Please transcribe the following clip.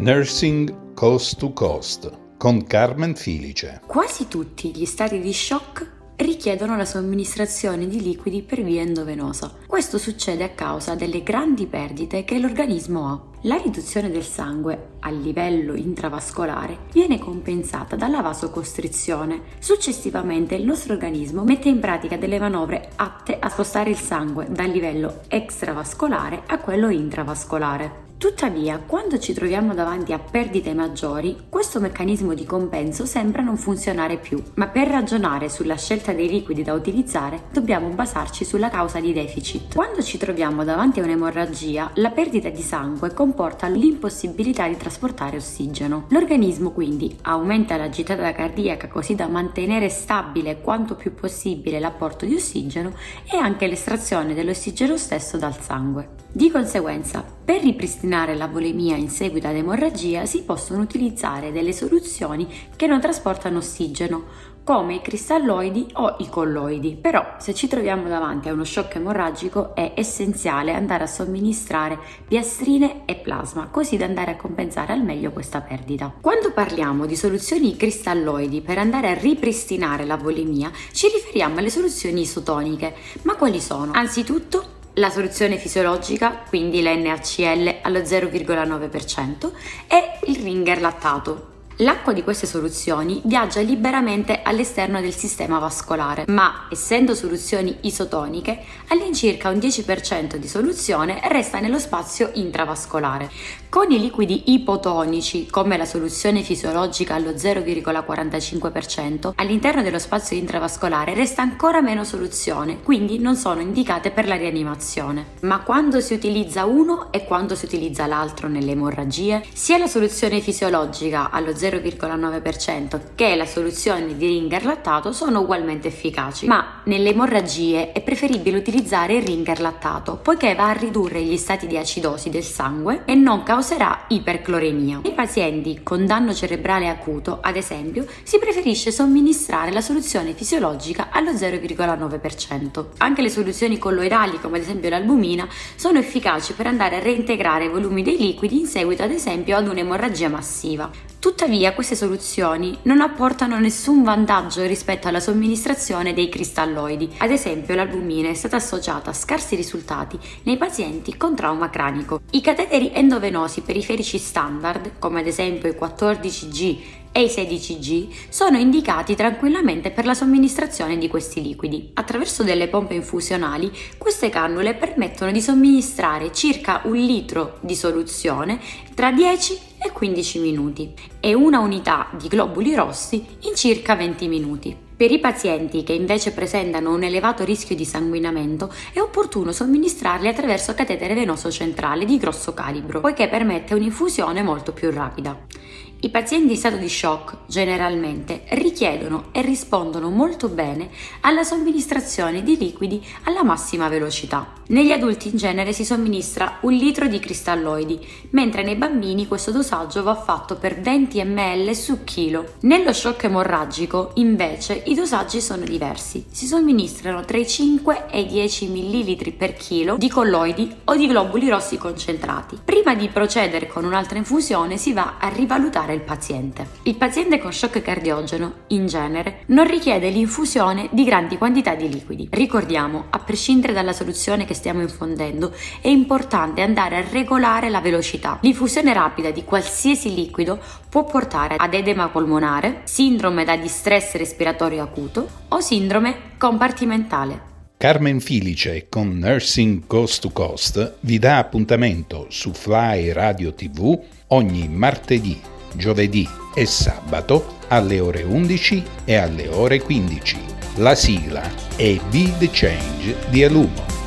Nursing Coast to Coast con Carmen Filice. Quasi tutti gli stati di shock richiedono la somministrazione di liquidi per via endovenosa. Questo succede a causa delle grandi perdite che l'organismo ha. La riduzione del sangue a livello intravascolare viene compensata dalla vasocostrizione. Successivamente il nostro organismo mette in pratica delle manovre atte a spostare il sangue dal livello extravascolare a quello intravascolare. Tuttavia, quando ci troviamo davanti a perdite maggiori, questo meccanismo di compenso sembra non funzionare più, ma per ragionare sulla scelta dei liquidi da utilizzare dobbiamo basarci sulla causa di deficit. Quando ci troviamo davanti a un'emorragia, la perdita di sangue comporta l'impossibilità di trasportare ossigeno. L'organismo quindi aumenta la gittata cardiaca così da mantenere stabile quanto più possibile l'apporto di ossigeno e anche l'estrazione dell'ossigeno stesso dal sangue. Di conseguenza, per ripristinare la volemia in seguito ad emorragia si possono utilizzare delle soluzioni che non trasportano ossigeno, come i cristalloidi o i colloidi. Però, se ci troviamo davanti a uno shock emorragico, è essenziale andare a somministrare piastrine e plasma, così da andare a compensare al meglio questa perdita. Quando parliamo di soluzioni cristalloidi per andare a ripristinare la volemia, ci riferiamo alle soluzioni isotoniche. Ma quali sono? Anzitutto la soluzione fisiologica, quindi l'NaCl allo 0,9% e il ringer lattato, L'acqua di queste soluzioni viaggia liberamente all'esterno del sistema vascolare, ma essendo soluzioni isotoniche, all'incirca un 10% di soluzione resta nello spazio intravascolare. Con i liquidi ipotonici, come la soluzione fisiologica allo 0,45%, all'interno dello spazio intravascolare resta ancora meno soluzione, quindi non sono indicate per la rianimazione. Ma quando si utilizza uno e quando si utilizza l'altro nelle emorragie, sia la soluzione fisiologica allo 0,45% 0,9% che la soluzione di ringer lattato sono ugualmente efficaci, ma nelle emorragie è preferibile utilizzare il ringer lattato poiché va a ridurre gli stati di acidosi del sangue e non causerà ipercloremia. Nei pazienti con danno cerebrale acuto, ad esempio, si preferisce somministrare la soluzione fisiologica allo 0,9%. Anche le soluzioni colloidali, come ad esempio l'albumina, sono efficaci per andare a reintegrare i volumi dei liquidi in seguito ad esempio ad un'emorragia massiva. Tuttavia queste soluzioni non apportano nessun vantaggio rispetto alla somministrazione dei cristalloidi. Ad esempio l'albumina è stata associata a scarsi risultati nei pazienti con trauma cranico. I cateteri endovenosi periferici standard, come ad esempio i 14G e i 16G sono indicati tranquillamente per la somministrazione di questi liquidi. Attraverso delle pompe infusionali, queste cannule permettono di somministrare circa un litro di soluzione tra 10 e 15 minuti e una unità di globuli rossi in circa 20 minuti. Per i pazienti che invece presentano un elevato rischio di sanguinamento è opportuno somministrarli attraverso catetere venoso centrale di grosso calibro, poiché permette un'infusione molto più rapida. I pazienti in stato di shock generalmente richiedono e rispondono molto bene alla somministrazione di liquidi alla massima velocità. Negli adulti in genere si somministra un litro di cristalloidi, mentre nei bambini questo dosaggio va fatto per 20 ml su chilo. Nello shock emorragico, invece, i dosaggi sono diversi. Si somministrano tra i 5 e i 10 ml per chilo di colloidi o di globuli rossi concentrati. Prima di procedere con un'altra infusione si va a rivalutare aiutare il paziente. Il paziente con shock cardiogeno, in genere, non richiede l'infusione di grandi quantità di liquidi. Ricordiamo, a prescindere dalla soluzione che stiamo infondendo, è importante andare a regolare la velocità. L'infusione rapida di qualsiasi liquido può portare ad edema polmonare, sindrome da distress respiratorio acuto o sindrome compartimentale. Carmen Filice con Nursing Coast to Coast vi dà appuntamento su Fly Radio TV ogni martedì giovedì e sabato alle ore 11 e alle ore 15. La sigla è Be the Change di Alumo.